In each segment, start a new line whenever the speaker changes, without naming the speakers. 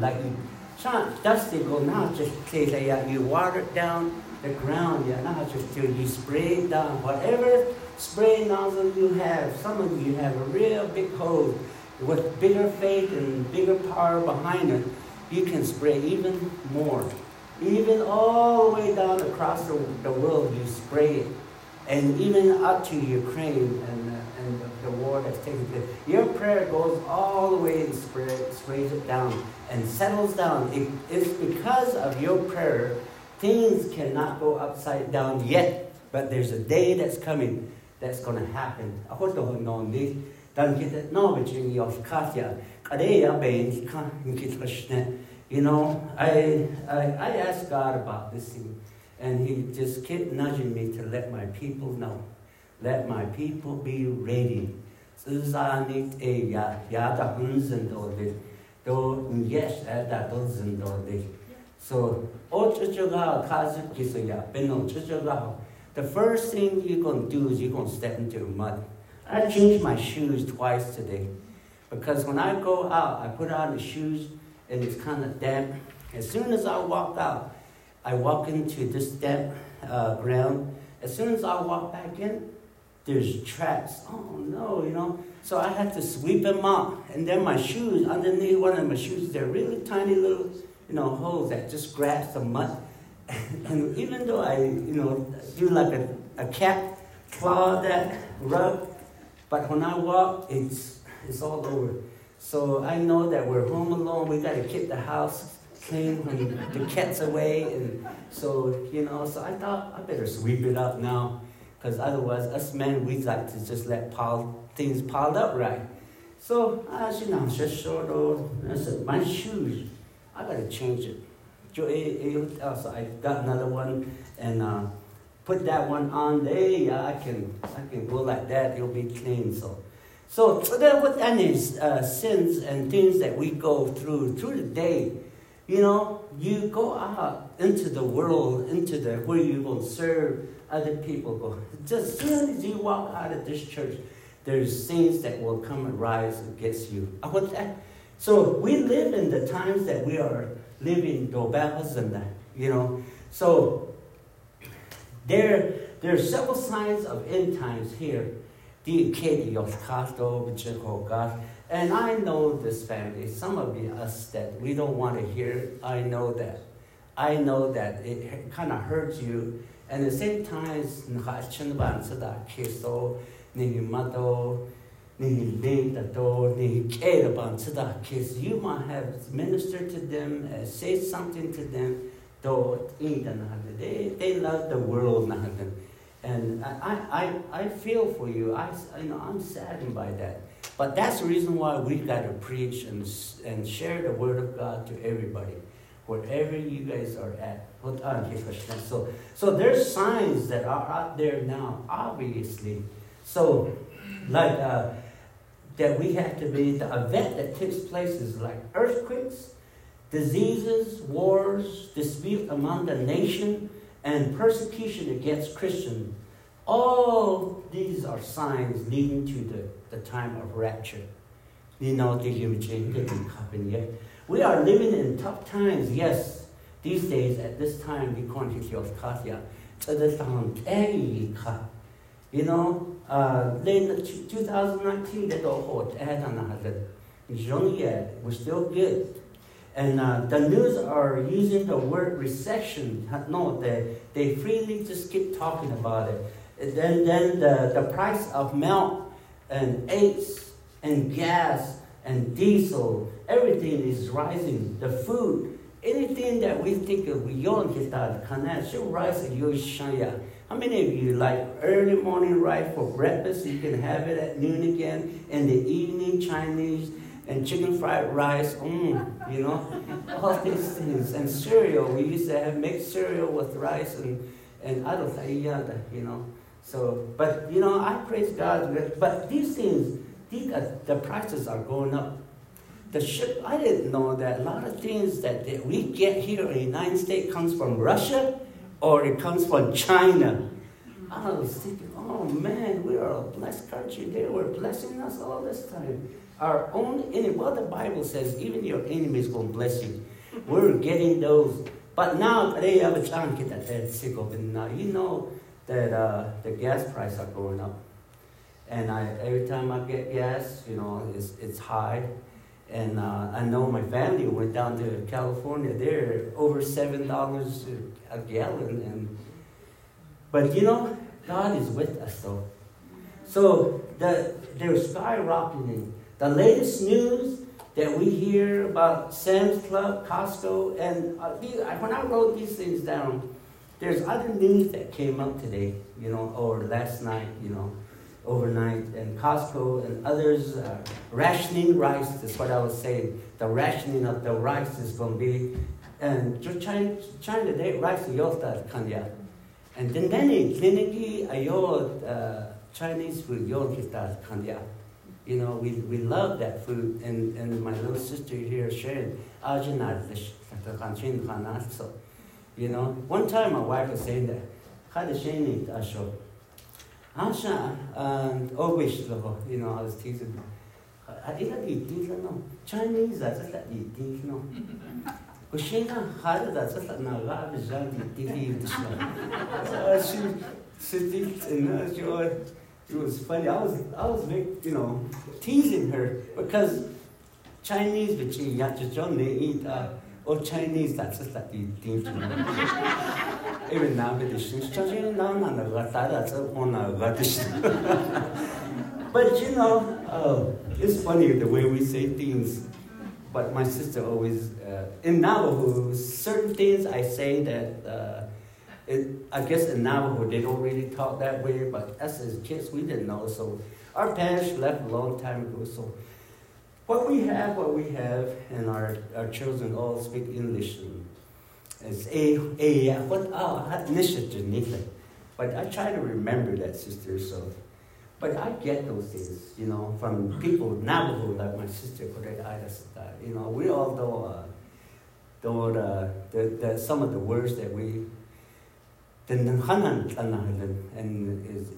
like you, not dusty go now just say say yeah, you water down the ground, yeah, not just till you spray down. Whatever spray nozzle you have, some of you have a real big hose with bigger faith and bigger power behind it, you can spray even more. Even all the way down across the, the world, you spray it. And even up to Ukraine and, uh, and the, the, war that's taking place. Your prayer goes all the way and spray, sprays it down and settles down. It, it's because of your prayer, things cannot go upside down yet. But there's a day that's coming that's going to happen. I hope you know this. You know, I, I, I asked God about this thing, and He just kept nudging me to let my people know. Let my people be ready. So, the first thing you're going to do is you're going to step into mud. I changed my shoes twice today because when I go out, I put on the shoes and it's kind of damp. As soon as I walk out, I walk into this damp uh, ground. As soon as I walk back in, there's tracks. Oh no, you know. So I had to sweep them up, And then my shoes, underneath one of my shoes, they're really tiny little, you know, holes that just grab the mud. and even though I, you know, do like a, a cat claw that rub, but when I walk, it's, it's all over. So I know that we're home alone. We got to keep the house clean when the cat's away. And so, you know, so I thought I better sweep it up now. Because otherwise, us men, we like to just let pile, things piled up right. So I said, no, just short old. I said, my shoes, I got to change it. So I got another one and uh, put that one on there, I can, I can go like that, it'll be clean. So, so then with any uh, sins and things that we go through through the day, you know, you go out into the world, into the where you will serve other people. Go just as soon as you walk out of this church, there's things that will come and rise against you. I want that. So we live in the times that we are living, battles and that, you know. So there, there are several signs of end times here. Oh and I know this family, some of us that we don't want to hear, I know that. I know that it kind of hurts you. And at the same time, it's so you might have ministered to them, uh, said something to them, though they, they love the world and I, I, I feel for you. I, you know, I'm saddened by that. But that's the reason why we got to preach and, and share the word of God to everybody, wherever you guys are at. So, so there's signs that are out there now, obviously. So, like uh, that we have to be, the event that takes place is like earthquakes, diseases, wars, dispute among the nation, and persecution against Christians. All these are signs leading to the, the time of rapture. We are living in tough times, yes. These days, at this time. You know, uh, then 2019, that all hot, we're still good. And uh, the news are using the word recession. No, they, they freely just keep talking about it. And then, then the, the price of milk and eggs and gas and diesel, everything is rising. The food, anything that we think of, don't get that should rise in your shaya. How many of you like early morning rice for breakfast? You can have it at noon again, in the evening Chinese and chicken fried rice, mm, you know, all these things. And cereal, we used to have make cereal with rice and, and I don't you know. So, but, you know, I praise God. But these things, these, the prices are going up. The ship, I didn't know that a lot of things that, we get here in the United States comes from Russia or it comes from China. I was thinking, oh man, we are a blessed country. They were blessing us all this time. Our own enemy, well, the Bible says even your enemy is going to bless you. We're getting those. But now, was trying to get that sick of it. Now, you know that uh, the gas prices are going up. And I, every time I get gas, you know, it's, it's high. And uh, I know my family went down to California. They're over seven dollars a gallon, and but you know, God is with us though. So the, they're skyrocketing. The latest news that we hear about Sam's Club, Costco, and uh, these, when I wrote these things down, there's other news that came up today, you know, or last night, you know, overnight, and Costco and others uh, rationing rice. That's what I was saying. The rationing of the rice is going to be, and China, China, they rice yota kanya. And then then kliniki ayo uh, Chinese food yon kita kanya. You know, we, we love that food, and, and my little sister here sharing, you know, one time my wife was saying that, kada sheni asho. Asha, always, you know, I was teasing her. I didn't eat no. Chinese, I just eat no. Kushina hada da just na ga bizan di di di She she did and she was it was funny. I was, I was, you know, teasing her because Chinese, but she got to John, they eat, uh, or Chinese, that's just like the thing. Even now, but the shins, Chinese, no, no, no, that's a one, But you know, uh, it's funny the way we say things. But my sister always, uh, in Navajo, certain things I say that uh, it, I guess in Navajo they don't really talk that way, but us as kids we didn't know. So our parents left a long time ago. So what we have, what we have, and our, our children all speak English. It's a a what ah But I try to remember that sister. So, but I get those things, you know, from people Navajo like my sister You know, we all know. Uh, know the, the, the, some of the words that we and is,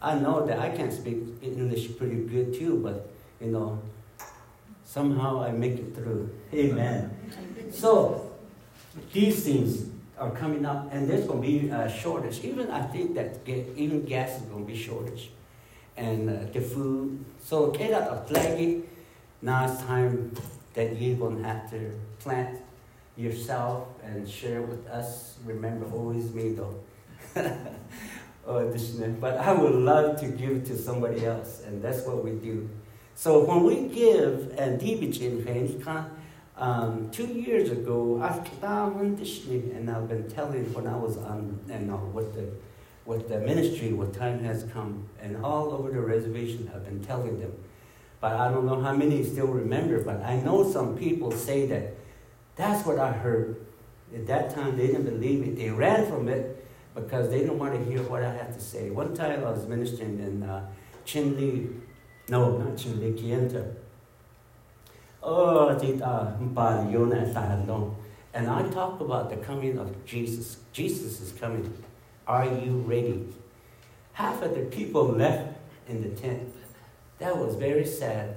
I know that I can speak English pretty good too, but you know, somehow I make it through. Amen. So these things are coming up, and there's going to be a shortage. Even I think that even gas is going to be shortage, and uh, the food. So out of flaggy. Now it's time that you're going to have to plant yourself and share with us. Remember, always me though. oh, but I would love to give to somebody else, and that's what we do. So when we give and um, two years ago, I've and I've been telling when I was on and with the with the ministry, what time has come, and all over the reservation, I've been telling them. But I don't know how many still remember, but I know some people say that that's what I heard. At that time, they didn't believe it. They ran from it because they didn't want to hear what I had to say. One time I was ministering in uh, no, not Chinle, Kayenta. Oh, and I talk about the coming of Jesus. Jesus is coming. Are you ready? Half of the people left in the tent. That was very sad.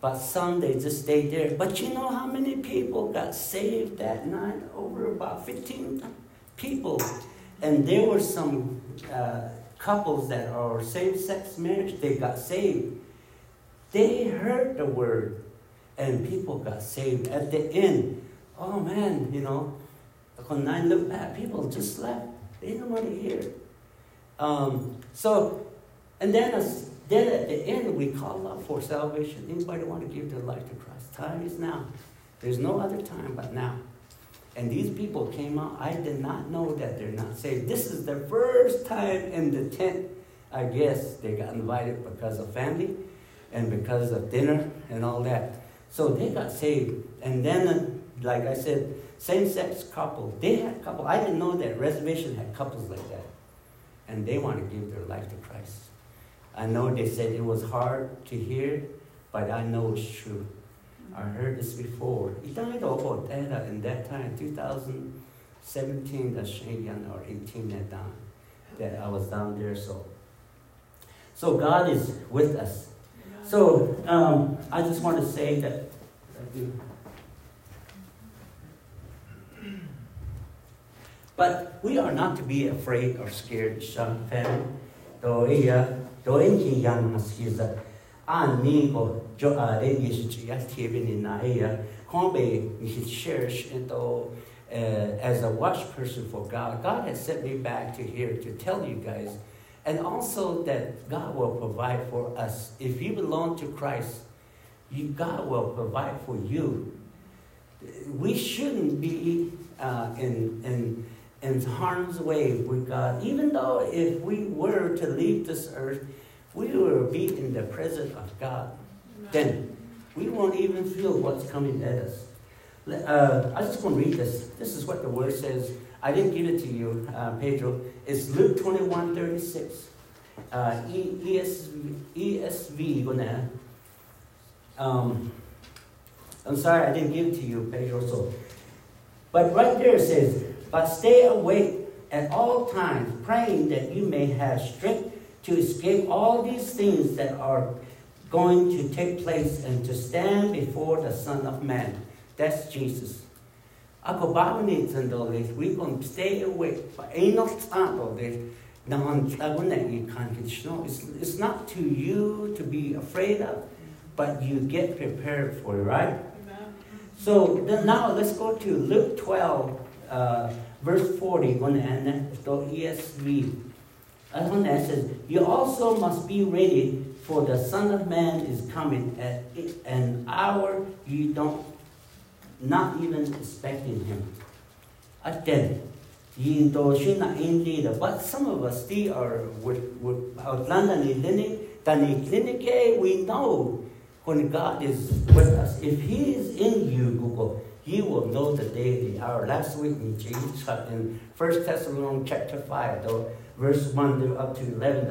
But some they just stayed there. But you know how many people got saved that night? Over about 15 people. And there were some uh, couples that are same-sex marriage. They got saved. They heard the word, and people got saved. At the end, oh man, you know, when I look back, people just left. They didn't want to hear. Um, so, and then then at the end, we call up for salvation. Anybody want to give their life to Christ? Time is now. There's no other time but now. And these people came out. I did not know that they're not saved. This is the first time in the tent. I guess they got invited because of family and because of dinner and all that. So they got saved. And then, like I said, same-sex couple. They had couple. I didn't know that reservation had couples like that, and they want to give their life to Christ. I know they said it was hard to hear, but I know it's true. I heard this before. Died over that uh, in that time, 2017, that's young or 18 that time. that I was down there. So, so God is with us. So um, I just want to say that. But we are not to be afraid or scared, Sean family. Though though in young is an ni ko jo a re ni ya tie in na ya kon be ni cherish and though uh, as a watch person for God, God has sent me back to here to tell you guys, and also that God will provide for us. If you belong to Christ, you, God will provide for you. We shouldn't be uh, in, in, in harm's way with God, even though if we were to leave this earth, we will be in the presence of God. Then we won't even feel what's coming at us. Uh, I just want to read this. This is what the word says. I didn't give it to you, uh, Pedro. It's Luke 21 36. Uh, ESV, ESV Um, I'm sorry I didn't give it to you, Pedro. So, but right there it says, But stay awake at all times, praying that you may have strength to escape all these things that are going to take place and to stand before the Son of Man. That's Jesus. Ako bago ni tsandolis, we can stay awake. Ain't no tsandolis. It's, it's not to you to be afraid of, but you get prepared for it, right? So then now let's go to Luke 12, uh, verse 40, and the ESV. That's when that says, You also must be ready, for the Son of Man is coming at an hour you don't not even expecting him. At then, do siya na hindi But some of us, they are with, with Atlanta ni Linik, tani clinic, we know when God is with us. If He is in you, Google, you will know the day, the hour. Last week in Jesus in First Thessalonians chapter five, though, verse one up to eleven,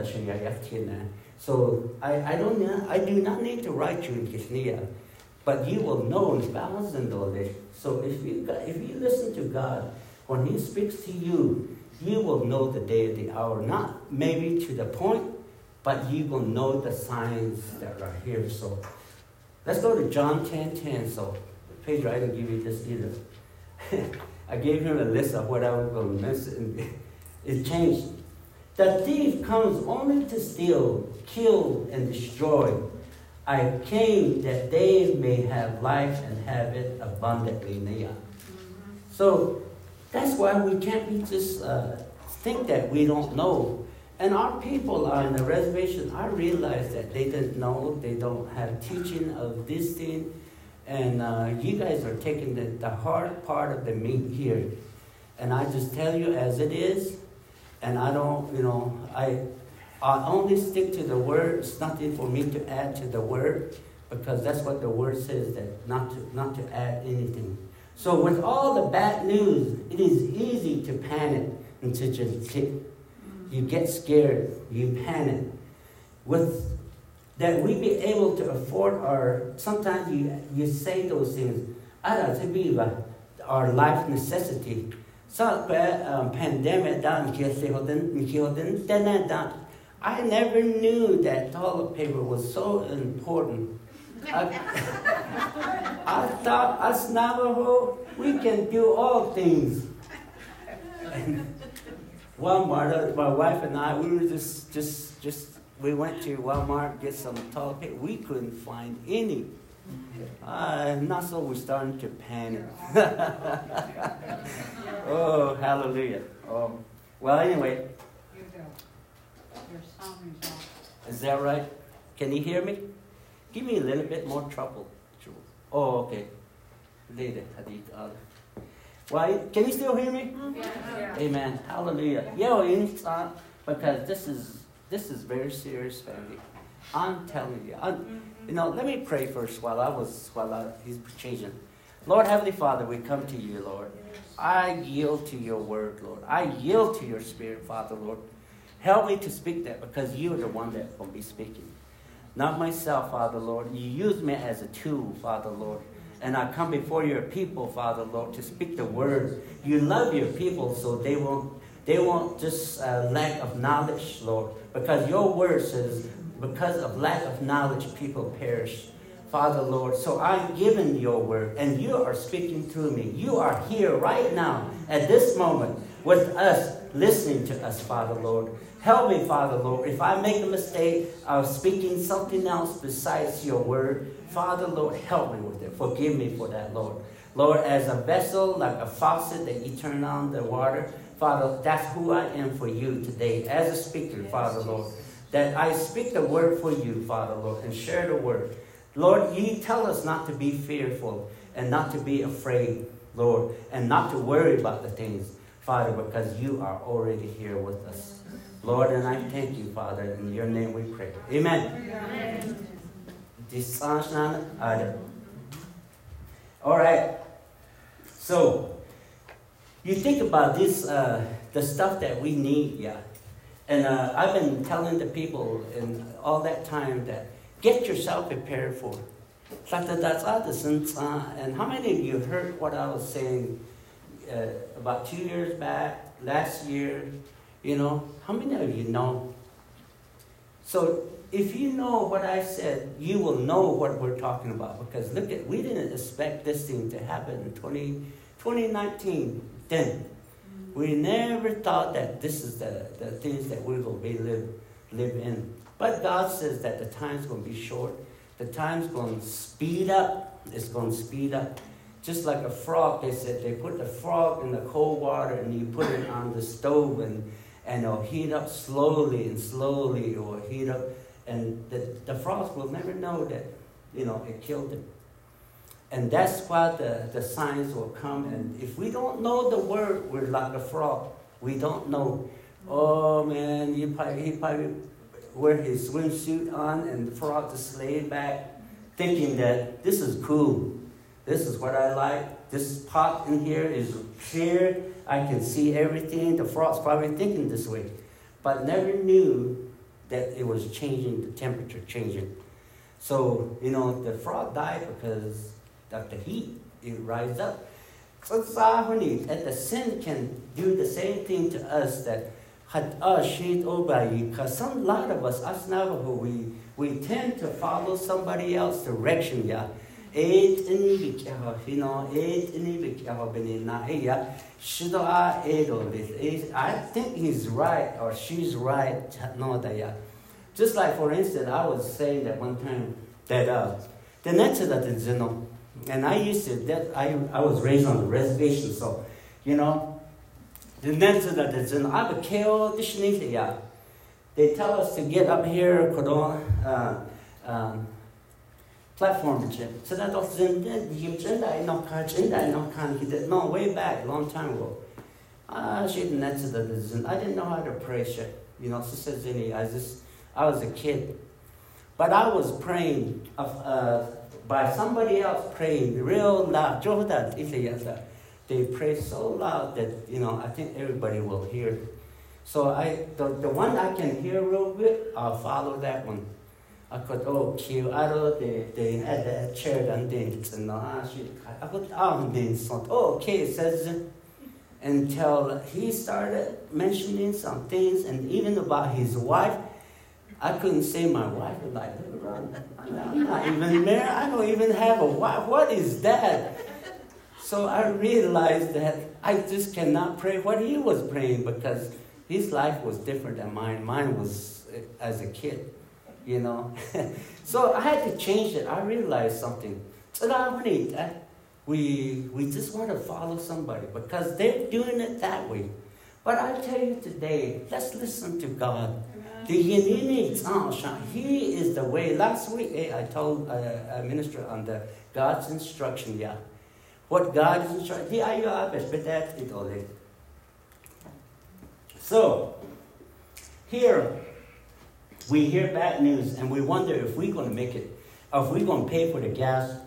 So I, I don't I do not need to write you in Kisnia. But you will know in balance and all this. So if you, if you listen to God, when He speaks to you, you will know the day and the hour. Not maybe to the point, but you will know the signs that are here. So let's go to John 10 10. So, Pedro, I didn't give you this either. I gave him a list of what I was going to miss, and it changed. The thief comes only to steal, kill, and destroy. I came that they may have life and have it abundantly. Mm-hmm. So that's why we can't be just uh, think that we don't know. And our people are in the reservation. I realize that they didn't know. They don't have teaching of this thing. And uh, you guys are taking the, the hard part of the meat here. And I just tell you as it is. And I don't, you know, I I only stick to the word. It's nothing for me to add to the word because that's what the word says that not to not to add anything. So with all the bad news, it is easy to panic and to just get, you get scared, you panic. With that we be able to afford our sometimes you you say those things, our life necessity. So um, pandemic down here, I never knew that toilet paper was so important. I, I thought as Navajo, we can do all things. Walmart, my wife and I, we were just, just, just, we went to Walmart, get some toilet paper. We couldn't find any. Uh, not so we're starting to panic. oh, hallelujah. Um, well, anyway, is that right? Can you hear me? Give me a little bit more trouble. Oh, okay. Later, Hadith. Well, can you still hear me? Yeah. Amen. Hallelujah. Yeah, because this is this is very serious, family. I'm telling you. I'm, mm-hmm. you know, let me pray first while I was while I, he's changing. Lord Heavenly Father, we come to you, Lord. I yield to your word, Lord. I yield to your spirit, Father, Lord. Help me to speak that because you're the one that will be speaking. Not myself, Father Lord. You use me as a tool, Father Lord. And I come before your people, Father Lord, to speak the word. You love your people so they won't They want just a lack of knowledge, Lord, because your word says, because of lack of knowledge, people perish. Father, Lord, so I'm giving your word, and you are speaking through me. You are here right now, at this moment, with us, listening to us, Father, Lord. Help me, Father, Lord. If I make a mistake of speaking something else besides your word, Father, Lord, help me with it. Forgive me for that, Lord. Lord, as a vessel, like a faucet that you turn on the water, Father, that's who I am for you today as a speaker, Father, Lord. That I speak the word for you, Father, Lord, and share the word. Lord, you tell us not to be fearful and not to be afraid, Lord, and not to worry about the things, Father, because you are already here with us. Lord, and I thank you, Father. In your name we pray. Amen. Amen. All right. So, you think about this, uh, the stuff that we need, yeah. And uh, I've been telling the people in all that time that get yourself prepared for. And how many of you heard what I was saying uh, about two years back, last year? You know, how many of you know? So if you know what I said, you will know what we're talking about. Because look at, we didn't expect this thing to happen in 20, 2019 then. We never thought that this is the, the things that we will be live, live in. But God says that the time's going to be short. The time's going to speed up. It's going to speed up. Just like a frog, they said they put the frog in the cold water and you put it on the stove and, and it'll heat up slowly and slowly. It will heat up. And the, the frogs will never know that, you know, it killed them. And that's why the, the signs will come. And if we don't know the word, we're like a frog. We don't know. Oh man, he probably, he probably wear his swimsuit on and the frog just laid back, thinking that this is cool. This is what I like. This pot in here is clear. I can see everything. The frog's probably thinking this way, but never knew that it was changing, the temperature changing. So, you know, the frog died because of the heat. It rise up. So, at the sin can do the same thing to us that had sheet because some lot of us, us Navajo, we, we tend to follow somebody else's direction, yeah. Eight bikiaho, you know, eight edo I think he's right or she's right, no, that yeah. Just like, for instance, I was saying that one time that uh, the next that is, you know, and I used to, that I, I was raised on the reservation, so, you know, the next that is in Abakeo Dishnithia. They tell us to get up here, Kodon, uh, um, platform So that was in Yim Jenda, no Kajinda, no Kan, he did, no, way back, long time ago. Ah, she didn't answer that. I didn't know how to pray shit. You know, Sister Zinni, I just, I was a kid. But I was praying of, uh, by somebody else praying real loud. They pray so loud that, you know, I think everybody will hear. So I, the, the one I can hear real good, I'll follow that one. I could, oh, cute. I know they, they had that chair done things and ah, I could, oh, oh, okay, says, until he started mentioning some things and even about his wife. I couldn't say my wife like, I'm not even married. I don't even have a wife. What is that? So I realized that I just cannot pray what he was praying because his life was different than mine. Mine was eh, as a kid, you know. so I had to change it. I realized something. We, we just want to follow somebody because they're doing it that way. But I tell you today, let's listen to God. He is the way. Last week eh, I told a, a minister on the God's instruction, yeah what God is instructing. So, here we hear bad news and we wonder if we're going to make it, or if we're going to pay for the gas.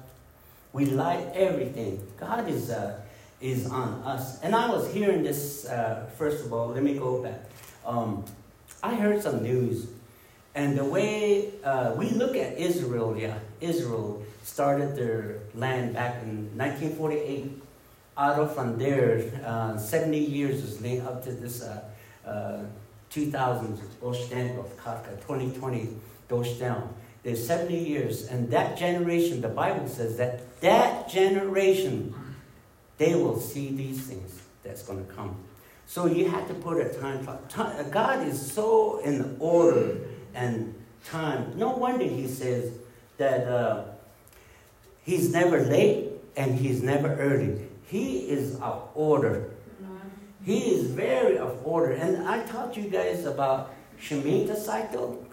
We light everything. God is, uh, is on us. And I was hearing this, uh, first of all, let me go back. Um, I heard some news, and the way uh, we look at Israel, yeah, Israel started their land back in 1948. Otto from there, uh, 70 years is laid up to this uh, uh, 2000 Oshten of Kafka, 2020 down. There's 70 years, and that generation, the Bible says that that generation, they will see these things that's going to come. So you have to put a time clock. God is so in order and time. No wonder He says that uh, He's never late and He's never early. He is of order. He is very of order. And I taught you guys about Shemitah cycle.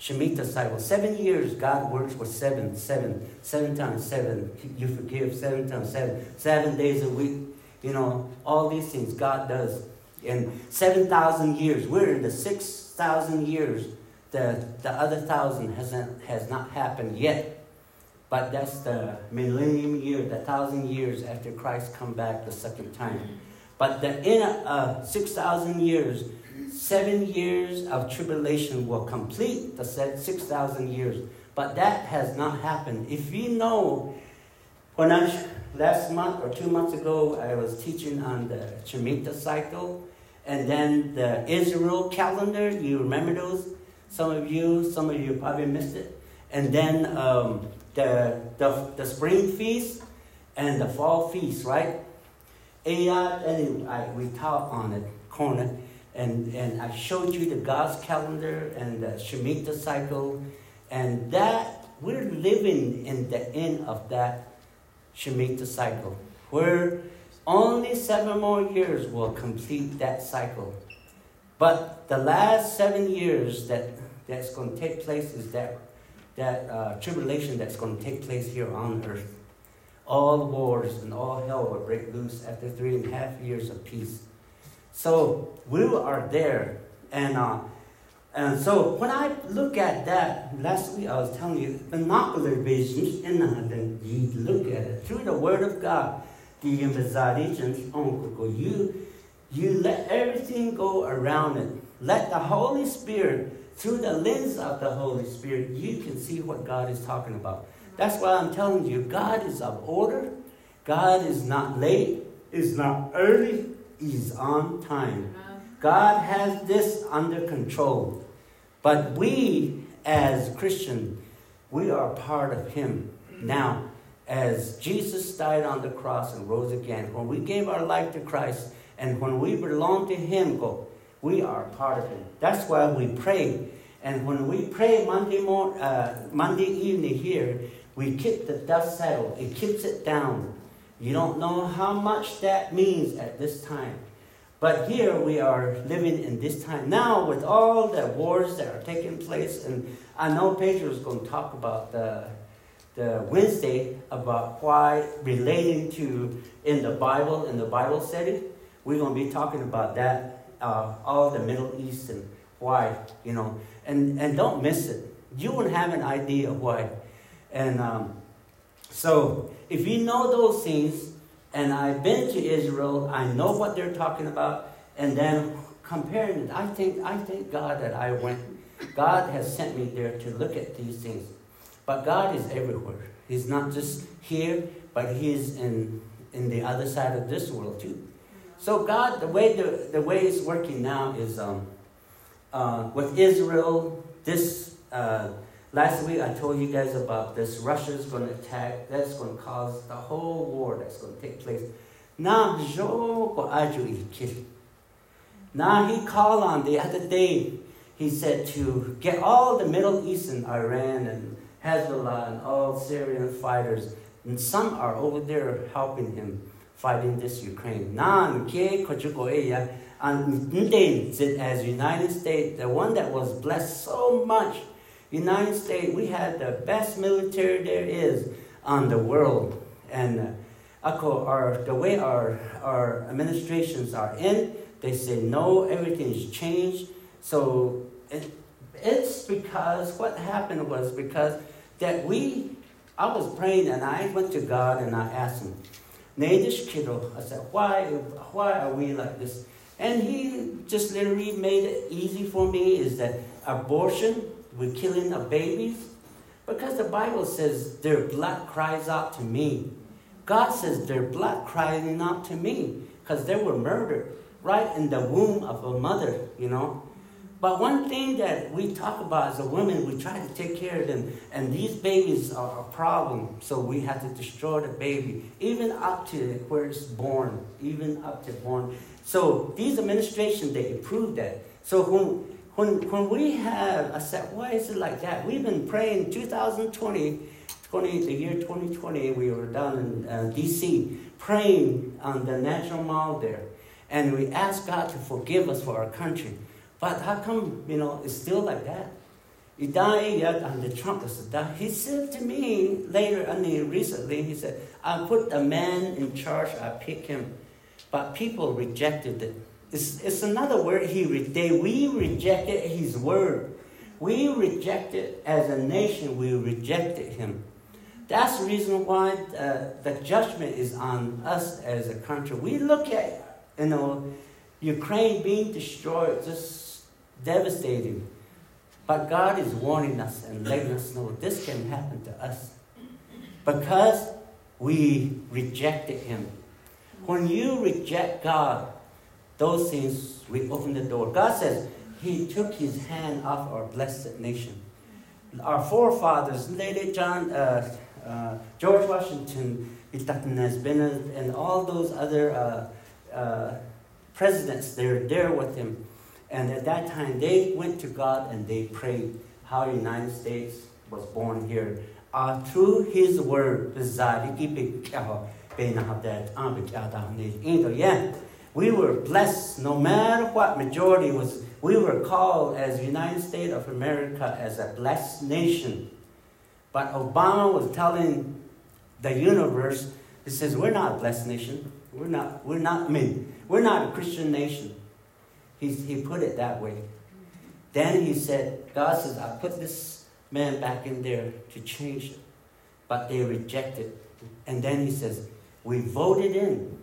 Shemitah cycle. Seven years, God works for seven, seven, seven times seven. You forgive seven times seven, seven days a week. You know, all these things God does. In 7,000 years, we're in the 6,000 years. The, the other thousand hasn't, has not happened yet. But that's the millennium year, the thousand years after Christ come back the second time. But the, in uh, 6,000 years, seven years of tribulation will complete the 6,000 years. But that has not happened. If you know, when I, last month or two months ago, I was teaching on the Shemitah cycle and then the Israel calendar. You remember those? Some of you, some of you probably missed it. And then um, the, the, the spring feast and the fall feast, right? And I, we taught on it, corner, and, and I showed you the God's calendar and the Shemitah cycle, and that we're living in the end of that Shemitah cycle, where only seven more years will complete that cycle. But the last seven years that, that's going to take place is that, that uh, tribulation that's going to take place here on earth all wars and all hell will break loose after three and a half years of peace. So we are there. And, uh, and so when I look at that, last week I was telling you, binocular vision, and then you look at it through the Word of God. The you you let everything go around it. Let the Holy Spirit, through the lens of the Holy Spirit, you can see what God is talking about. That's why I'm telling you, God is of order. God is not late, is not early, He's on time. God has this under control. But we, as Christians, we are part of Him. Now, as Jesus died on the cross and rose again, when we gave our life to Christ and when we belong to Him, we are part of it. That's why we pray. And when we pray Monday, morning, uh, Monday evening here, we keep the dust settled. It keeps it down. You don't know how much that means at this time. But here we are living in this time. Now, with all the wars that are taking place, and I know Pedro is going to talk about the, the Wednesday about why relating to in the Bible, in the Bible study, we're going to be talking about that, uh, all the Middle East and why, you know. And, and don't miss it. You will have an idea why and um, so, if you know those things, and I've been to Israel, I know what they're talking about, and then comparing it, I think I thank God that I went. God has sent me there to look at these things. But God is everywhere. He's not just here, but He's in in the other side of this world too. So God, the way the, the way it's working now is um, uh, with Israel, this uh, Last week I told you guys about this. Russia's going to attack. That's going to cause the whole war that's going to take place. Now, now he called on the other day. He said to get all the Middle Eastern, Iran and Hezbollah and all Syrian fighters, and some are over there helping him fighting this Ukraine. And as United States, the one that was blessed so much United States, we had the best military there is on the world. And uh, our, the way our, our administrations are in, they say no, everything's changed. So it, it's because what happened was because that we, I was praying and I went to God and I asked him, Kiddo, I said, why, why are we like this? And he just literally made it easy for me is that abortion we're killing of babies? Because the Bible says their blood cries out to me. God says their blood crying out to me because they were murdered right in the womb of a mother, you know. But one thing that we talk about as a woman, we try to take care of them, and these babies are a problem, so we have to destroy the baby, even up to where it's born, even up to born. So these administrations, they approve that. So when, when, when we have, I said, why is it like that? We've been praying 2020, 20, the year 2020, we were down in uh, D.C., praying on the National Mall there. And we asked God to forgive us for our country. But how come, you know, it's still like that? He died yet and the Trump was died. He said to me later, I mean, recently, he said, I put a man in charge, I pick him. But people rejected it. It's, it's another word he they, we rejected his word. We rejected as a nation, we rejected him. That's the reason why uh, the judgment is on us as a country. We look at, you know, Ukraine being destroyed, just devastating. But God is warning us and letting us know this can happen to us because we rejected Him. When you reject God, those things, we open the door. God says He took His hand off our blessed nation. Our forefathers, Lady John, uh, uh, George Washington, and all those other uh, uh, presidents, they're there with him. And at that time, they went to God and they prayed how the United States was born here. Uh, through His word, we were blessed no matter what majority was. We were called as United States of America as a blessed nation. But Obama was telling the universe, he says, we're not a blessed nation. We're not, we're not, I mean, we're not a Christian nation. He's, he put it that way. Then he said, God says, I put this man back in there to change it. But they rejected. And then he says, We voted in.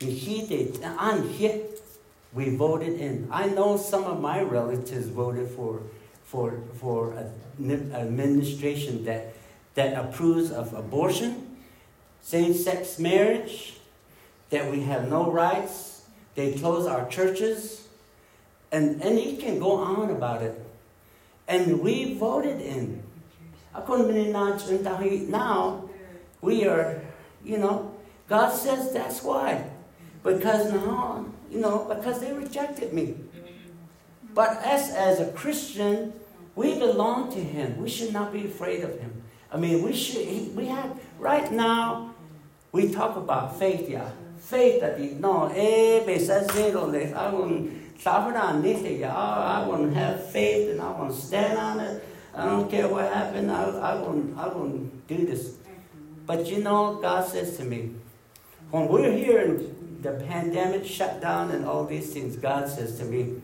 He did. I'm here. We voted in. I know some of my relatives voted for, for, for an administration that, that approves of abortion, same sex marriage, that we have no rights. They close our churches and, and he can go on about it. And we voted in. Now, we are, you know, God says that's why. Because now, you know, because they rejected me. But as, as a Christian, we belong to Him. We should not be afraid of Him. I mean, we should, we have, right now, we talk about faith, yeah. Faith that, no, eh, I will I want to have faith and I want to stand on it. I don't care what happened. I, I, want, I want to do this. But you know, God says to me, when we're here and the pandemic shut down and all these things, God says to me,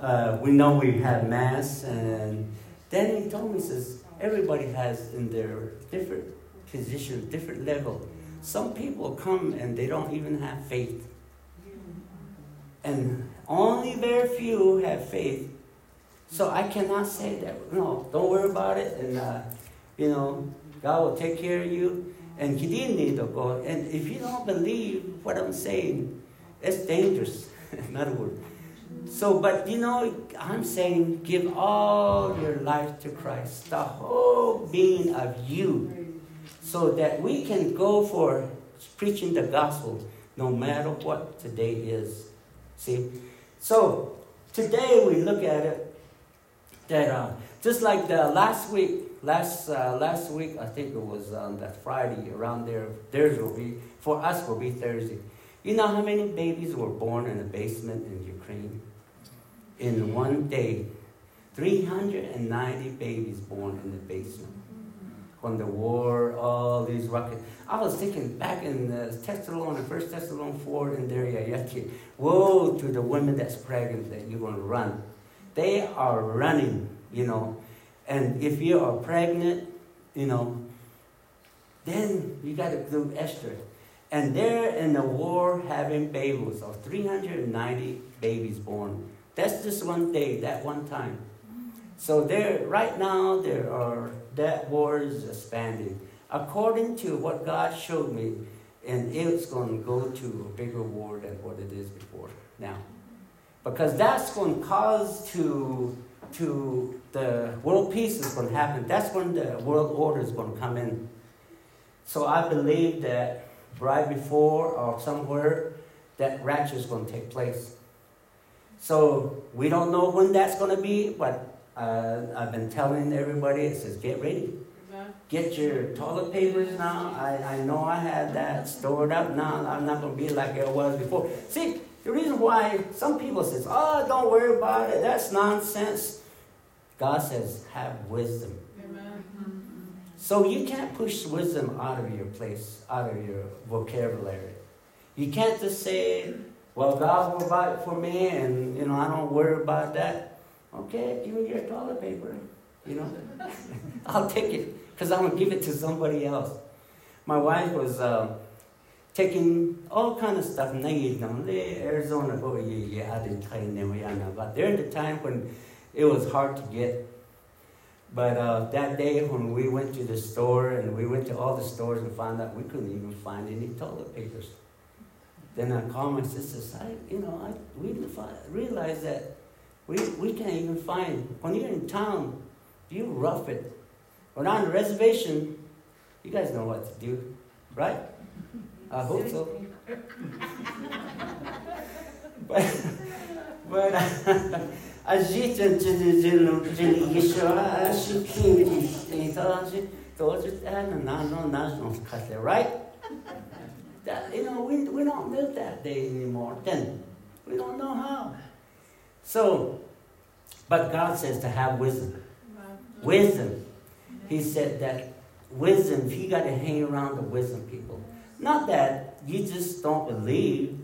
uh, we know we have mass. And then He told me, says, everybody has in their different position, different level. Some people come and they don't even have faith. And only very few have faith. So I cannot say that, no, don't worry about it. And, uh, you know, God will take care of you. And he didn't need to go. And if you don't believe what I'm saying, it's dangerous, in other words. So, but you know, I'm saying give all your life to Christ, the whole being of you, so that we can go for preaching the gospel no matter what today is. See? So today we look at it that uh, just like the last week, last uh, last week I think it was on that Friday around there. Theirs will be for us will be Thursday. You know how many babies were born in a basement in Ukraine? In one day, 390 babies born in the basement when the war, all these rockets. I was thinking back in uh, Thessalonians, First Thessalonians 4 in there, yeah, woe to the women that's pregnant that you're going to run. They are running, you know. And if you are pregnant, you know, then you got to do Esther. And they're in the war having babies of 390 babies born. That's just one day, that one time. So there, right now, there are that war is expanding. According to what God showed me, and it's going to go to a bigger war than what it is before now. Because that's going to cause to, to the world peace is going to happen. That's when the world order is going to come in. So I believe that right before or somewhere that rapture is going to take place. So we don't know when that's going to be, but uh, I've been telling everybody, it says, get ready. Get your toilet papers now. I, I know I had that stored up now. I'm not going to be like it was before. See, the reason why some people says, oh, don't worry about it. That's nonsense. God says, have wisdom. Amen. So you can't push wisdom out of your place, out of your vocabulary. You can't just say, well, God will provide for me and, you know, I don't worry about that. Okay, give me your toilet paper. You know, I'll take it because I'm to give it to somebody else. My wife was uh, taking all kind of stuff. Arizona, but there the time when it was hard to get. But uh, that day when we went to the store and we went to all the stores and found out we couldn't even find any toilet papers. Then I called my sisters. I, you know, I we realized that we, we can't even find when you're in town, you rough it. When on the reservation, you guys know what to do, right? I hope so. but but a gente de de de isso acho que então todos não não nós não right? That you know we we don't live that day anymore. Then we don't know how. So, but God says to have wisdom. Wisdom. He said that wisdom, you got to hang around the wisdom people. Not that you just don't believe,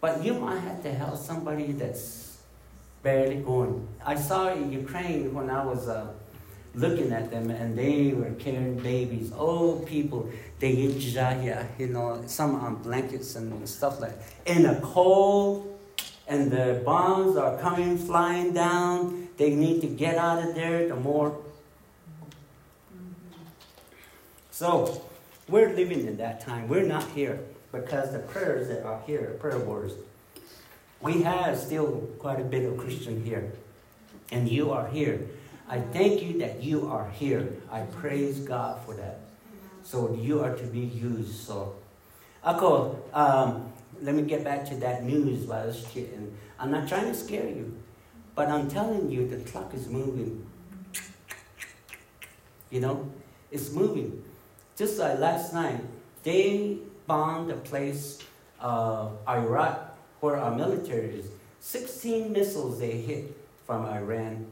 but you might have to help somebody that's barely going. I saw in Ukraine when I was uh, looking at them, and they were carrying babies, old people. They you know, some on blankets and stuff like that. In a cold, and the bombs are coming flying down. They need to get out of there. The more. So, we're living in that time. We're not here because the prayers that are here, prayer warriors, we have still quite a bit of Christian here. And you are here. I thank you that you are here. I praise God for that. So you are to be used. So, ako, um, let me get back to that news was kidding. I'm not trying to scare you, but I'm telling you the clock is moving. You know, it's moving. Just like last night, they bombed a place, uh, Iraq, where our military is. 16 missiles they hit from Iran.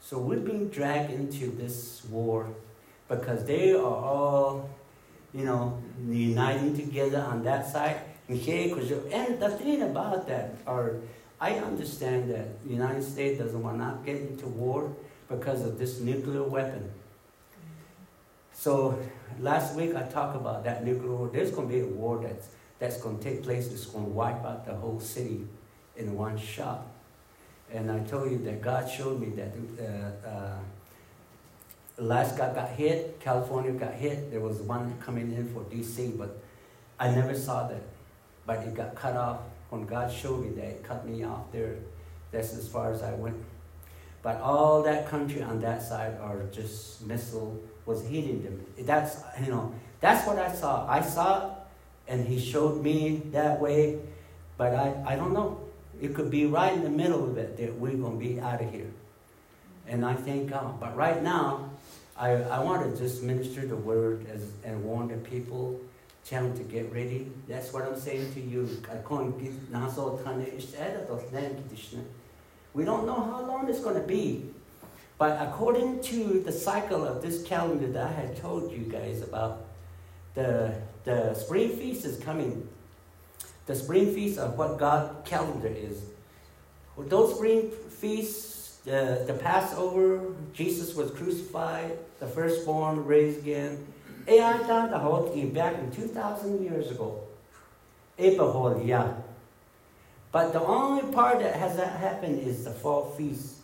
So we're being dragged into this war because they are all, you know, uniting together on that side. And the thing about that, or I understand that the United States doesn't want to get into war because of this nuclear weapon. So last week I talked about that nuclear war. There's going to be a war that's, that's going to take place. It's going to wipe out the whole city in one shot. And I told you that God showed me that uh, uh, Alaska got hit, California got hit. There was one coming in for D.C., but I never saw that. But it got cut off. When God showed me that, it cut me off there. That's as far as I went. But all that country on that side are just missile was hitting them. That's you know that's what I saw. I saw, and He showed me that way, but I I don't know. It could be right in the middle of it that we're gonna be out of here, and I thank God. But right now, I I want to just minister the word as and warn the people. Tell them to get ready. That's what I'm saying to you. We don't know how long it's going to be. But according to the cycle of this calendar that I had told you guys about, the, the spring feast is coming. The spring feast of what God calendar is. With those spring feasts, the, the Passover, Jesus was crucified, the firstborn raised again. The whole thing back in 2,000 years ago. April, yeah. But the only part that has that happened is the fall feast.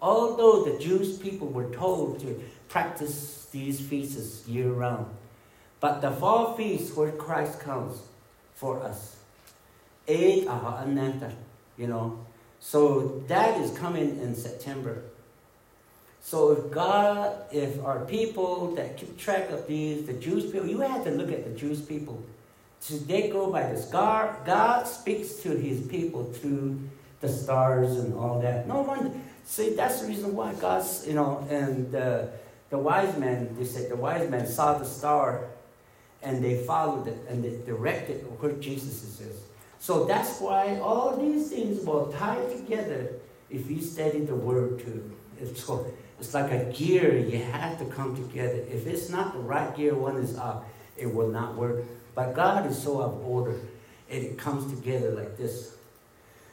Although the Jewish people were told to practice these feasts year round, But the fall feast where Christ comes for us. Eight you know. So that is coming in September. So if God, if our people that keep track of these, the Jewish people, you have to look at the Jewish people. So they go by this. God, God speaks to his people through the stars and all that. No one, see, that's the reason why God's, you know, and uh, the wise men, they said the wise men saw the star and they followed it and they directed where Jesus is. So that's why all these things will tie together if you study the word too. It's, so, it's like a gear, you have to come together. If it's not the right gear, one is up, it will not work. But God is so of order, and it comes together like this.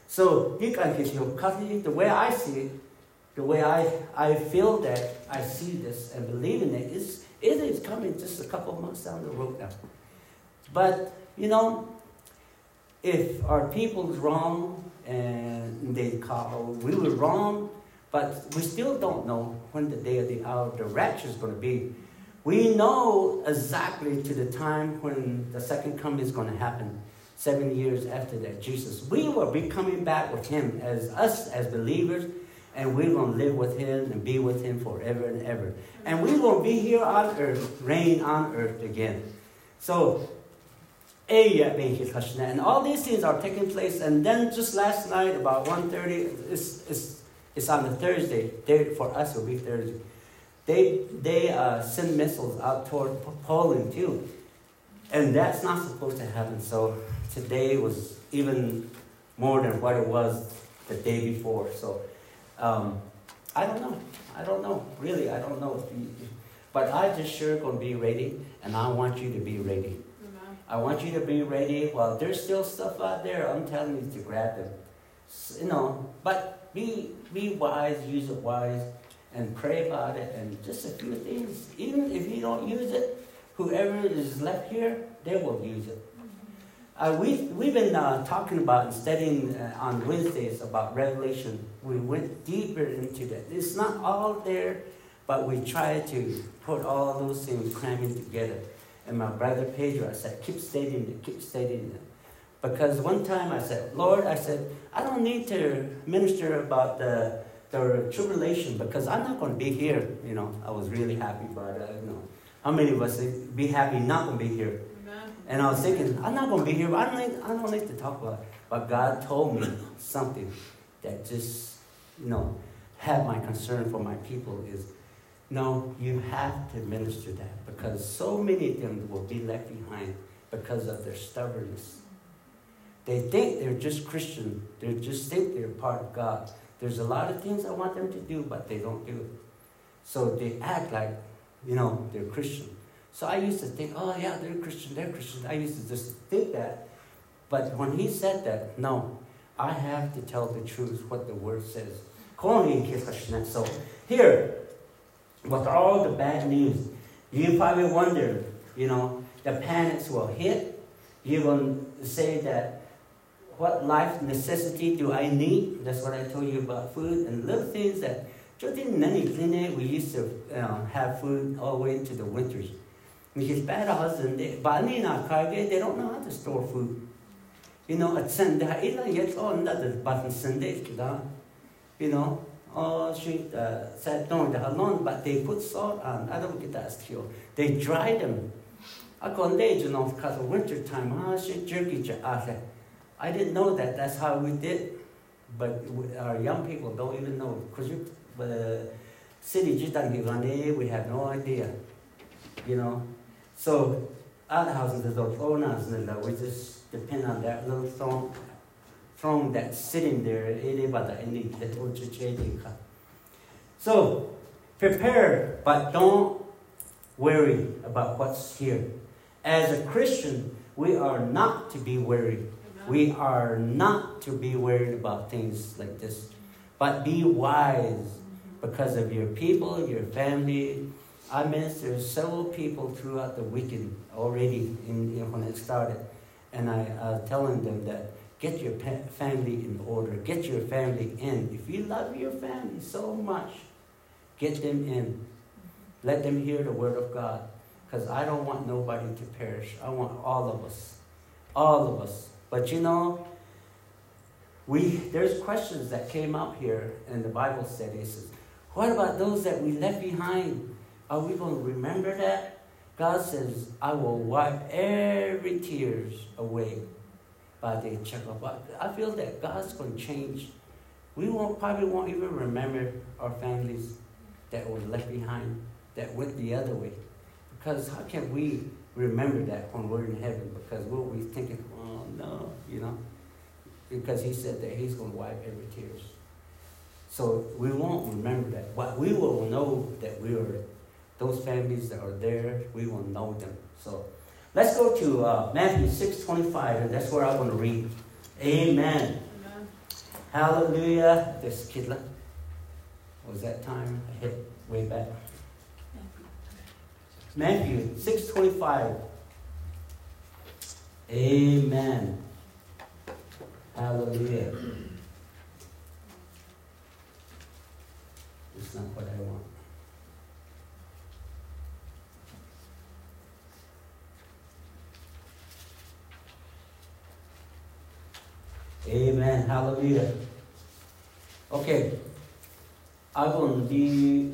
So, the way I see it, the way I, I feel that I see this and believe in it, is, it is coming just a couple months down the road now. But, you know, if our people's wrong and they call, we were wrong, but we still don't know when the day of the hour, of the rapture is going to be. We know exactly to the time when the second coming is going to happen. Seven years after that, Jesus, we will be coming back with Him as us as believers, and we're going to live with Him and be with Him forever and ever. And we will be here on earth, reign on earth again. So eh, and all these things are taking place. And then just last night, about 1.30, it's, it's it's on a Thursday. They, for us, it'll be Thursday. They, they uh, send missiles out toward Poland too. And that's not supposed to happen. So today was even more than what it was the day before. So um, I don't know. I don't know. Really, I don't know. You, but I just sure going to be ready, and I want you to be ready. I want you to be ready. Well, there's still stuff out there. I'm telling you to grab them. You know, but be, be wise, use it wise, and pray about it, and just a few things. Even if you don't use it, whoever is left here, they will use it. Uh, we, we've been uh, talking about and studying uh, on Wednesdays about Revelation. We went deeper into that. It's not all there, but we try to put all those things cramming together. And my brother Pedro, I said, keep stating it, keep stating it. Because one time I said, Lord, I said, I don't need to minister about the, the tribulation because I'm not going to be here. You know, I was really happy about it. You know, how many of us be happy not going to be here? Amen. And I was thinking, I'm not going to be here, but I don't, need, I don't need to talk about it. But God told me something that just, you know, had my concern for my people is, no, you have to minister that because so many of them will be left behind because of their stubbornness. They think they're just Christian. They just think they're part of God. There's a lot of things I want them to do, but they don't do it. So they act like, you know, they're Christian. So I used to think, oh yeah, they're Christian, they're Christian. I used to just think that. But when he said that, no, I have to tell the truth, what the word says. So here, with all the bad news, you probably wonder, you know, the panics will hit. Going to say that what life necessity do I need? That's what I told you about food and little things that we used to uh, have food all the way into the winters. Because bad husband, they they don't know how to store food. You know, at Sunday, ilan yet on another button Sunday, you know, oh, she said no, the halon, but they put salt on. I don't get that skill. They dry them. I go late, you know, because of winter time, ah, she jerky, I didn't know that. That's how we did. But our young people don't even know. Because the uh, city we have no idea. You know? So, outhouses is those owners, we just depend on that little throne, throne that's sitting there. So, prepare, but don't worry about what's here. As a Christian, we are not to be worried we are not to be worried about things like this, but be wise because of your people, your family. I ministered several people throughout the weekend already in, in when it started, and I uh, telling them that get your family in order, get your family in. If you love your family so much, get them in. Let them hear the word of God. because I don't want nobody to perish. I want all of us. All of us. But you know, we there's questions that came up here in the Bible study. Says, what about those that we left behind? Are we going to remember that? God says, I will wipe every tears away by the checkup. I feel that God's going to change. We won't probably won't even remember our families that were left behind, that went the other way. Because how can we remember that when we're in heaven? Because we'll be thinking, oh no, you know? Because he said that he's going to wipe every tears. So we won't remember that. But we will know that we are, those families that are there, we will know them. So let's go to uh, Matthew 6 25, and that's where I want to read. Amen. Amen. Hallelujah. This kidla. Was that time? I hit way back. Matthew 6.25. Amen. Hallelujah. It's not what I want. Amen. Hallelujah. Okay. I will be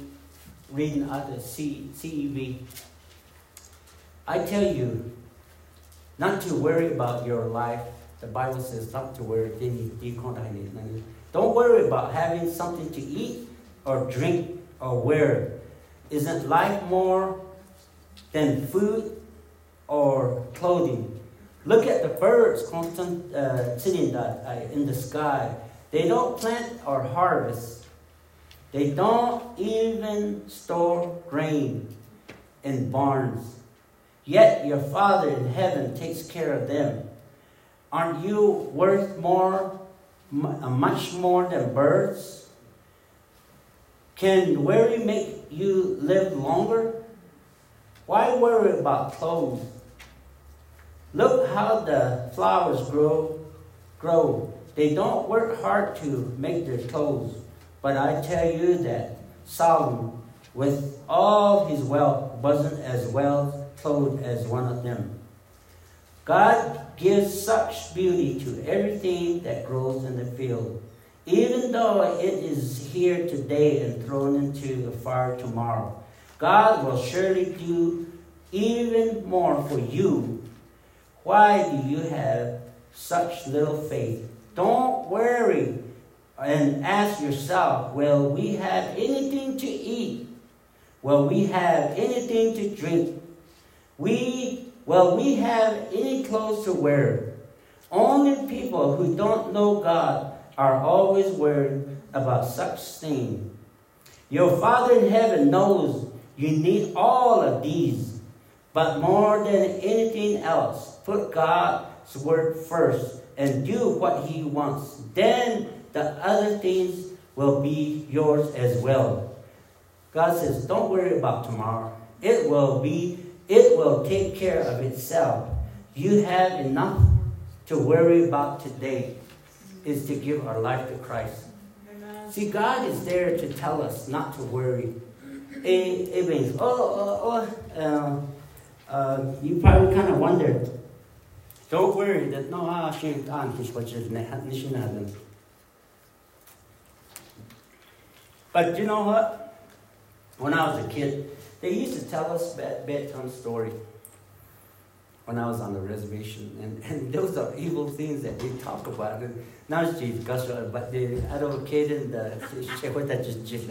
reading out C, CEV. I tell you not to worry about your life. The Bible says not to worry. Don't worry about having something to eat or drink or wear. Isn't life more than food or clothing? Look at the birds uh, sitting uh, in the sky. They don't plant or harvest. They don't even store grain in barns Yet your Father in heaven takes care of them. Aren't you worth more, uh, much more than birds? Can worry make you live longer? Why worry about clothes? Look how the flowers grow, grow. They don't work hard to make their clothes. But I tell you that Solomon, with all his wealth, wasn't as well clothed as one of them. God gives such beauty to everything that grows in the field, even though it is here today and thrown into the fire tomorrow. God will surely do even more for you. Why do you have such little faith? Don't worry and ask yourself, will we have anything to eat? Will we have anything to drink? We, well, we have any clothes to wear. Only people who don't know God are always worried about such things. Your Father in heaven knows you need all of these, but more than anything else, put God's word first and do what He wants. Then the other things will be yours as well. God says, Don't worry about tomorrow. It will be it will take care of itself. You have enough to worry about today is to give our life to Christ. See, God is there to tell us not to worry. It, it means, oh, oh, oh uh, uh, you probably kind of wonder. Don't worry that no, ah, on But you know what? When I was a kid, they used to tell us bed, bedtime story when I was on the reservation, and, and those are evil things that they talk about. And now it's but they advocated the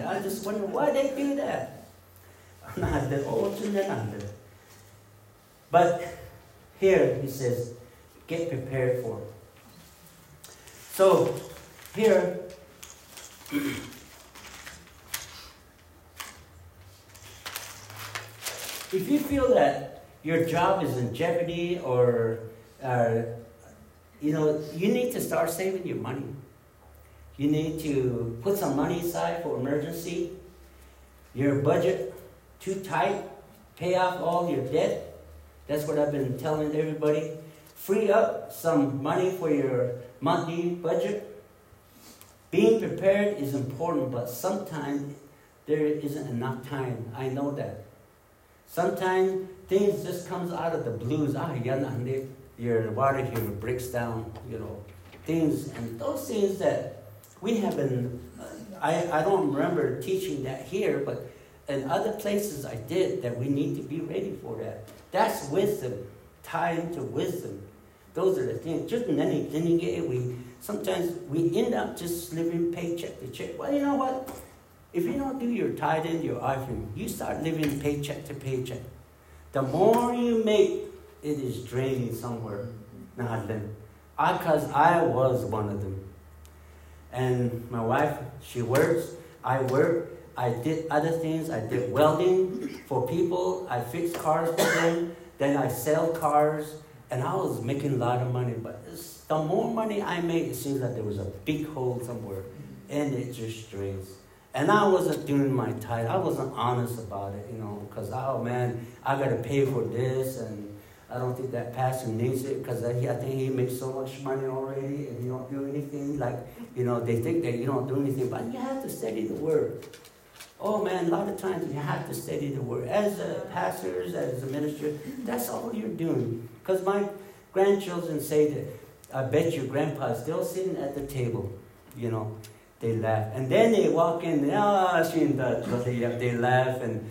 I just wonder why they do that. But here he says, get prepared for it. So here if you feel that your job is in jeopardy or, uh, you know, you need to start saving your money. You need to put some money aside for emergency. Your budget too tight. Pay off all your debt. That's what I've been telling everybody. Free up some money for your monthly budget. Being prepared is important, but sometimes there isn't enough time. I know that. Sometimes things just comes out of the blues. Ah, your water here it breaks down, you know, things. And those things that we have been, uh, I, I don't remember teaching that here, but in other places I did that we need to be ready for that. That's wisdom, tied to wisdom. Those are the things. Just we sometimes we end up just living paycheck to check. Well, you know what? If you don't do your tithe and your offering, you start living paycheck to paycheck. The more you make, it is draining somewhere. Nothing. Because I was one of them. And my wife, she works, I work, I did other things. I did welding for people. I fixed cars for them. Then I sell cars. And I was making a lot of money. But the more money I made, it seems like there was a big hole somewhere. And it just drains. And I wasn't doing my tithe. I wasn't honest about it, you know, because, oh man, I got to pay for this. And I don't think that pastor needs it because I think he makes so much money already and he don't do anything. Like, you know, they think that you don't do anything. But you have to study the word. Oh man, a lot of times you have to study the word. As a pastor, as a minister, that's all you're doing. Because my grandchildren say that, I bet your grandpa's still sitting at the table, you know they laugh. And then they walk in, ah, oh, they laugh. And,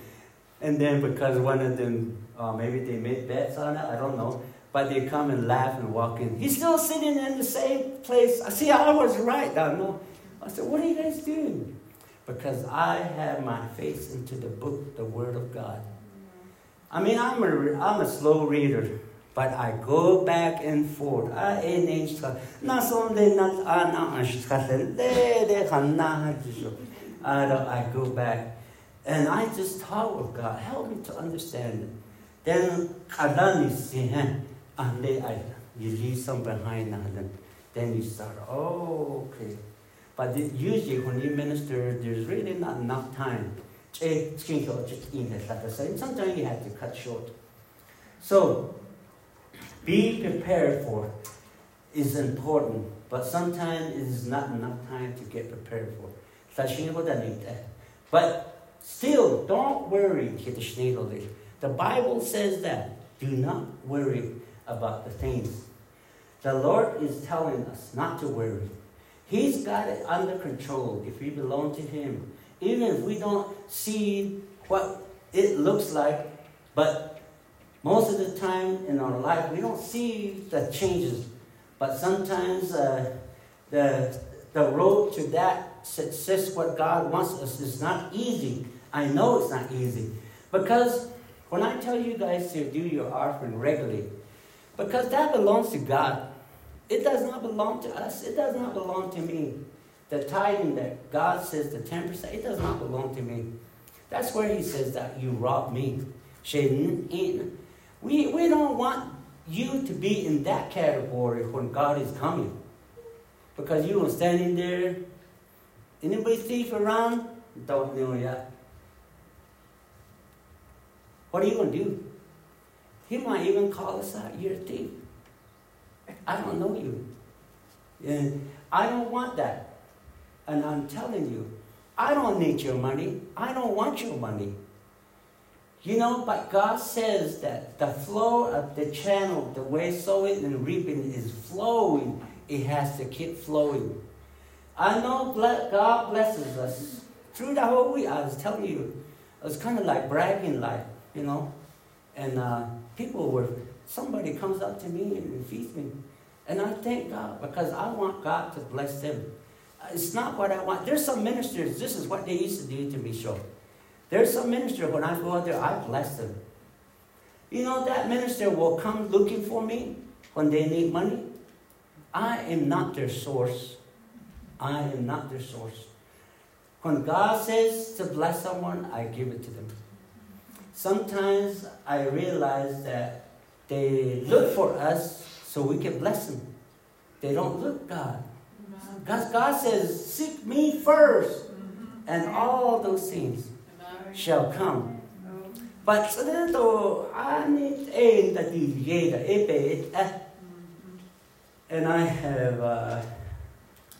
and then because one of them, uh, maybe they made bets on it, I don't know. But they come and laugh and walk in. He's still sitting in the same place. I see, I was right. I know. I said, what are you guys doing? Because I have my face into the book, the Word of God. I mean, I'm a, I'm a slow reader. But I go back and forth. I ain't na sonde na ana I go back and I just talk with God. Help me to understand it. Then kadani sihen and I you leave some behind and then you start. Oh, okay. But usually when you minister, there's really not enough time. Sometimes you have to cut short. So be prepared for is important, but sometimes it is not enough time to get prepared for. But still, don't worry. The Bible says that. Do not worry about the things. The Lord is telling us not to worry. He's got it under control if we belong to Him. Even if we don't see what it looks like, but most of the time in our life, we don't see the changes, but sometimes uh, the, the road to that success, what God wants us, is not easy. I know it's not easy. Because when I tell you guys to do your offering regularly, because that belongs to God. It does not belong to us. It does not belong to me. The tithing that God says, the 10%, it does not belong to me. That's where he says that you rob me. We, we don't want you to be in that category when God is coming. Because you are standing there. Anybody thief around? Don't know yet. What are you going to do? He might even call us out. You're a thief. I don't know you. And I don't want that. And I'm telling you, I don't need your money. I don't want your money. You know, but God says that the flow of the channel, the way sowing and reaping is flowing, it has to keep flowing. I know God blesses us. Through the whole week, I was telling you, it was kind of like bragging, like, you know. And uh, people were, somebody comes up to me and feeds me. And I thank God because I want God to bless them. It's not what I want. There's some ministers, this is what they used to do to me, sure. There's some minister, when I go out there, I bless them. You know, that minister will come looking for me when they need money. I am not their source. I am not their source. When God says to bless someone, I give it to them. Sometimes I realize that they look for us so we can bless them. They don't look God. God, God says, seek me first mm-hmm. and all those things shall come. But to anit ein that ebe and I have uh,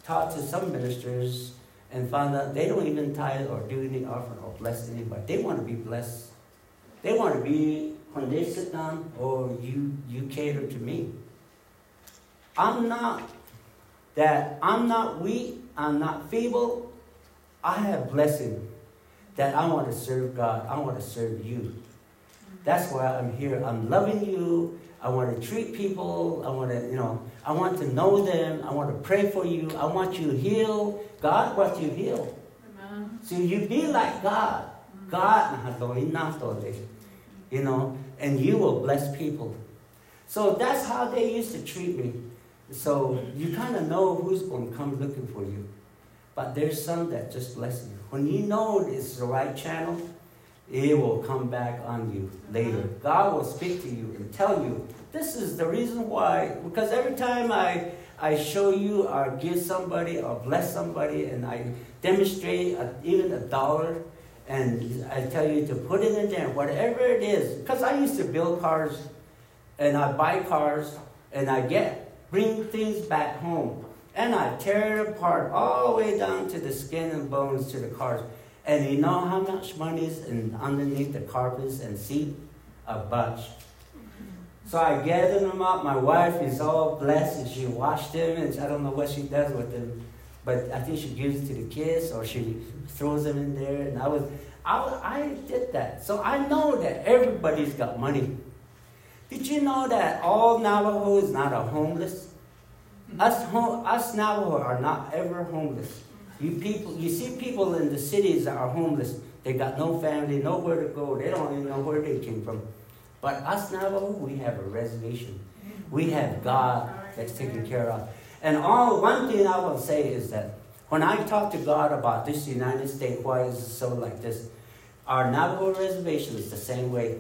talked to some ministers and found out they don't even tithe or do any offering or bless anybody. They want to be blessed. They want to be when they sit down, or you you cater to me. I'm not that I'm not weak, I'm not feeble. I have blessing that I want to serve God. I want to serve you. That's why I'm here. I'm loving you. I want to treat people. I want to, you know, I want to know them. I want to pray for you. I want you healed. God wants you healed. Amen. So you be like God. God, you know, and you will bless people. So that's how they used to treat me. So you kind of know who's going to come looking for you. But there's some that just bless you. When you know it's the right channel, it will come back on you later. Uh-huh. God will speak to you and tell you, this is the reason why. Because every time I, I show you or give somebody or bless somebody and I demonstrate a, even a dollar, and I tell you to put it in there, whatever it is. Because I used to build cars and I buy cars and I get, bring things back home. And I tear it apart all the way down to the skin and bones to the cars. And you know how much money is in, underneath the carpets and seat? A bunch. So I gathered them up. My wife is all blessed and she washed them and I don't know what she does with them. But I think she gives it to the kids or she throws them in there. And I was, I, I did that. So I know that everybody's got money. Did you know that all Navajo is not a homeless? Mm-hmm. Us, home, us Navajo are not ever homeless. You people, you see people in the cities that are homeless. They got no family, nowhere to go. They don't even know where they came from. But us Navajo, we have a reservation. Mm-hmm. We have God that's taken care of. And all one thing I will say is that when I talk to God about this United States, why is it so like this? Our Navajo reservation is the same way.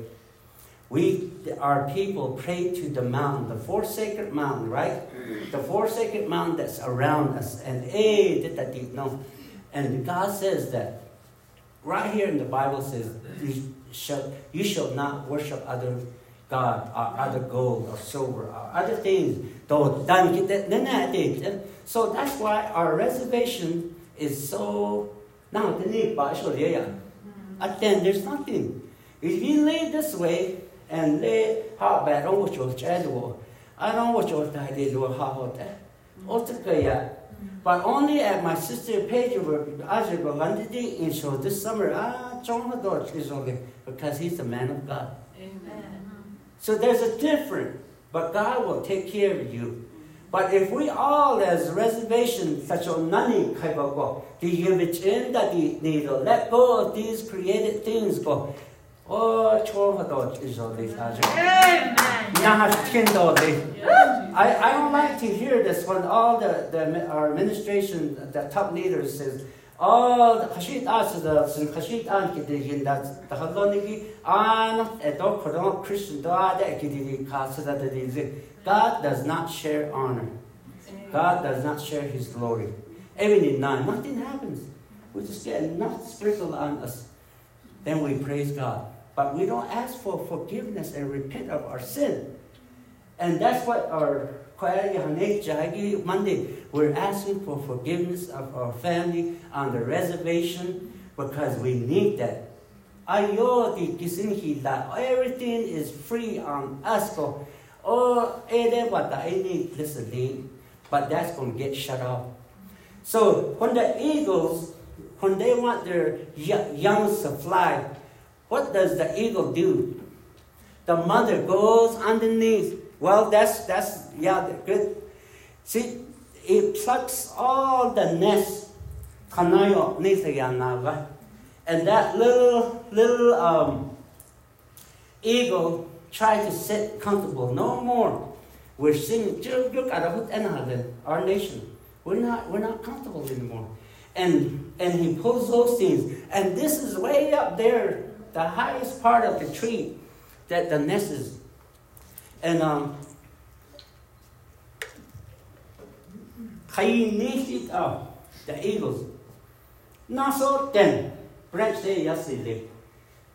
We, our people, pray to the mountain, the four sacred mountain, right? Mm. The four sacred mountain that's around us. And hey, did that deep no. And God says that right here in the Bible says you shall, you shall not worship other God or other gold or silver or other things. Eh, so that's why our reservation is so now then eh, mm. there's nothing. If you live this way, and le ha ba rong wo chu che do I don't watch all that they do ha ho that? Ya but only at my sister page over as go landed in show this summer ah chong ha do is okay because he's a man of God. Amen. So there's a difference but God will take care of you. But if we all as reservation such a nani kai ba go the you in that the need to let go of these created things go Oh, I, I don't like to hear this when all the, the our administration, the top leaders says, oh, the khashit as the khashit an ki de yin that the haloni ki an e do kodon Christian do ade ki di ka sa da di God does not share honor. God does not share his glory. Even in nine, nothing happens. We just get enough sprinkled on us. Then we praise God. But we don't ask for forgiveness and repent of our sin. And that's what our Monday, we're asking for forgiveness of our family on the reservation because we need that. that Everything is free on us. Oh, listen, but that's going to get shut off. So when the eagles, when they want their young to fly, what does the eagle do? The mother goes underneath. Well, that's that's yeah, good. See, it plucks all the nest. And that little little um, eagle tries to sit comfortable. No more. We're singing our nation. We're not we're not comfortable anymore. And and he pulls those things. And this is way up there the highest part of the tree that the nest is. And um, it up, the eagles. Not so then, branch there yesterday.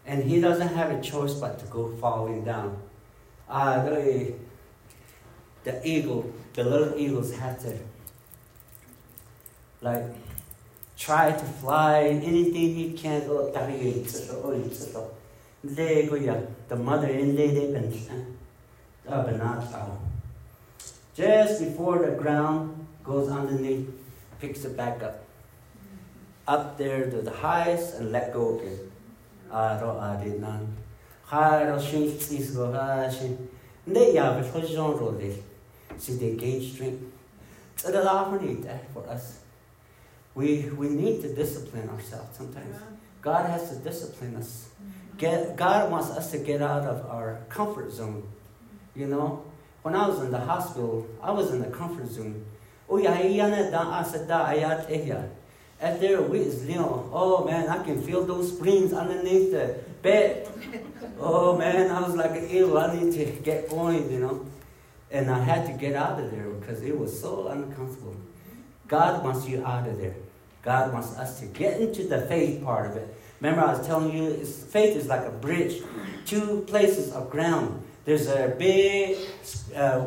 And he doesn't have a choice but to go falling down. Uh, the, the eagle, the little eagles have to like try to fly anything he can. Lê của ya, the mother in Lê Đê Bình Just before the ground goes underneath, picks it back up. Up there to the highest and let go again. Aro adinan. Haro shin go hashin. They have a position role. See, they gain strength. So the Lord need that for us. We, we need to discipline ourselves sometimes. God has to discipline us. Mm-hmm. Get, God wants us to get out of our comfort zone. You know, when I was in the hospital, I was in the comfort zone. Oh, At there, we is, you know, oh man, I can feel those springs underneath the bed. Oh man, I was like, ew, I need to get going, you know. And I had to get out of there because it was so uncomfortable. God wants you out of there. God wants us to get into the faith part of it. Remember, I was telling you, faith is like a bridge, two places of ground. There's a big uh,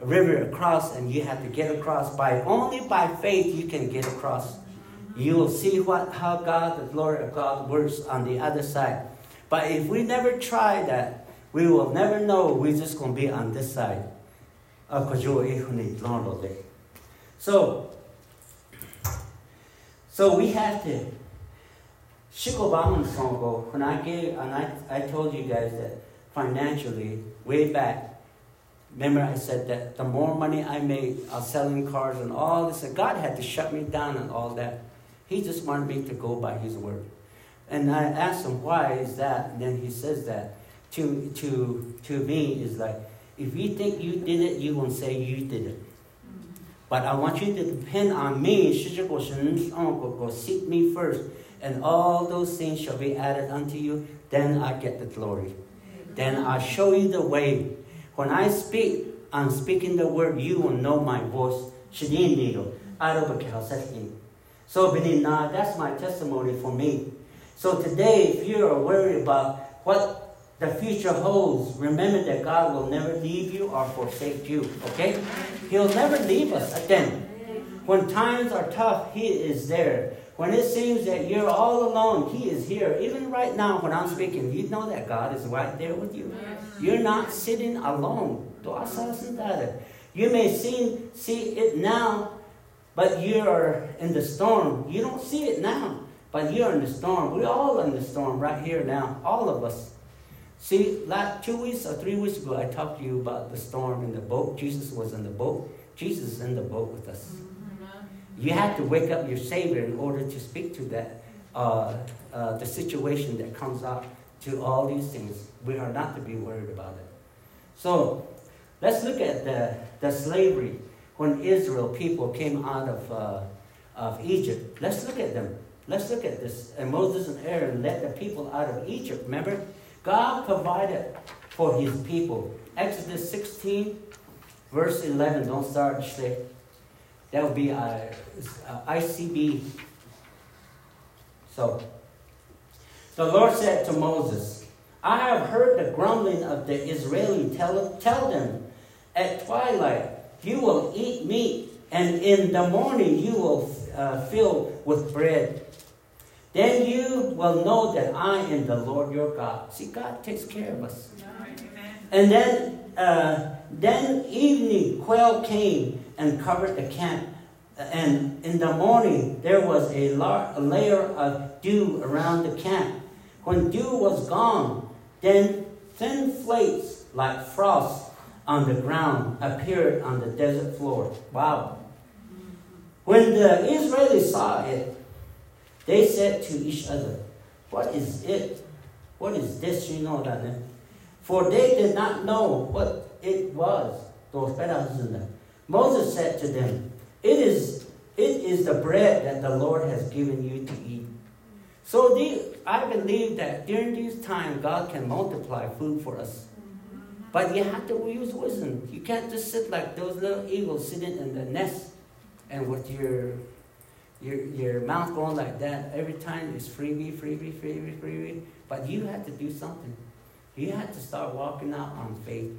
river across, and you have to get across. By only by faith you can get across. You will see what how God, the glory of God, works on the other side. But if we never try that, we will never know we're just going to be on this side. So, so we have to. Shikobaman Songo, when I gave, and I, I told you guys that financially, way back, remember I said that the more money I made of selling cars and all this, God had to shut me down and all that. He just wanted me to go by His word. And I asked him, why is that? And then he says that to, to, to me is like, if you think you did it, you won't say you did it. But I want you to depend on me. Oh, go seek me first, and all those things shall be added unto you. Then I get the glory. Then I show you the way. When I speak, I'm speaking the word. You will know my voice. So, that's my testimony for me. So today, if you are worried about what the future holds, remember that God will never leave you or forsake you. Okay? He'll never leave us again. When times are tough, He is there. When it seems that you're all alone, He is here. Even right now, when I'm speaking, you know that God is right there with you. You're not sitting alone. You may see, see it now, but you're in the storm. You don't see it now, but you're in the storm. We're all in the storm right here now, all of us. See, last two weeks or three weeks ago, I talked to you about the storm in the boat. Jesus was in the boat. Jesus is in the boat with us. Mm-hmm. You have to wake up your Savior in order to speak to that, uh, uh, the situation that comes up to all these things. We are not to be worried about it. So, let's look at the, the slavery when Israel people came out of, uh, of Egypt. Let's look at them. Let's look at this. And Moses and Aaron led the people out of Egypt. Remember? God provided for his people. Exodus 16, verse 11. Don't start say. That would be uh, uh, ICB. So, the Lord said to Moses, I have heard the grumbling of the Israeli. Tell, tell them, at twilight you will eat meat, and in the morning you will uh, fill with bread. Then you will know that I am the Lord your God. See, God takes care of us. And then, uh, then evening quail came and covered the camp. And in the morning there was a, lar- a layer of dew around the camp. When dew was gone, then thin flakes like frost on the ground appeared on the desert floor. Wow. When the Israelis saw it, they said to each other, What is it? What is this? You know that. For they did not know what it was. Moses said to them, It is it is the bread that the Lord has given you to eat. So the, I believe that during this time, God can multiply food for us. But you have to use wisdom. You can't just sit like those little eagles sitting in the nest and with your your, your mouth going like that every time is freebie, freebie, freebie, freebie. But you had to do something. You had to start walking out on faith,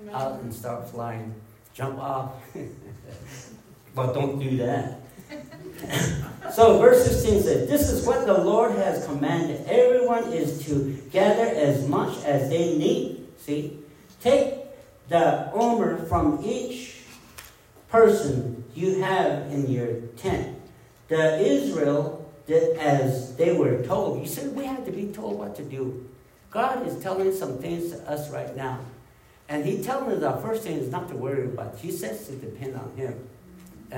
Amen. out and start flying. Jump off. but don't do that. So verse 16 says, This is what the Lord has commanded. Everyone is to gather as much as they need. See? Take the omer from each person you have in your tent. The Israel did as they were told. You said we had to be told what to do. God is telling some things to us right now. And He telling us the first thing is not to worry about. He says to depend on Him.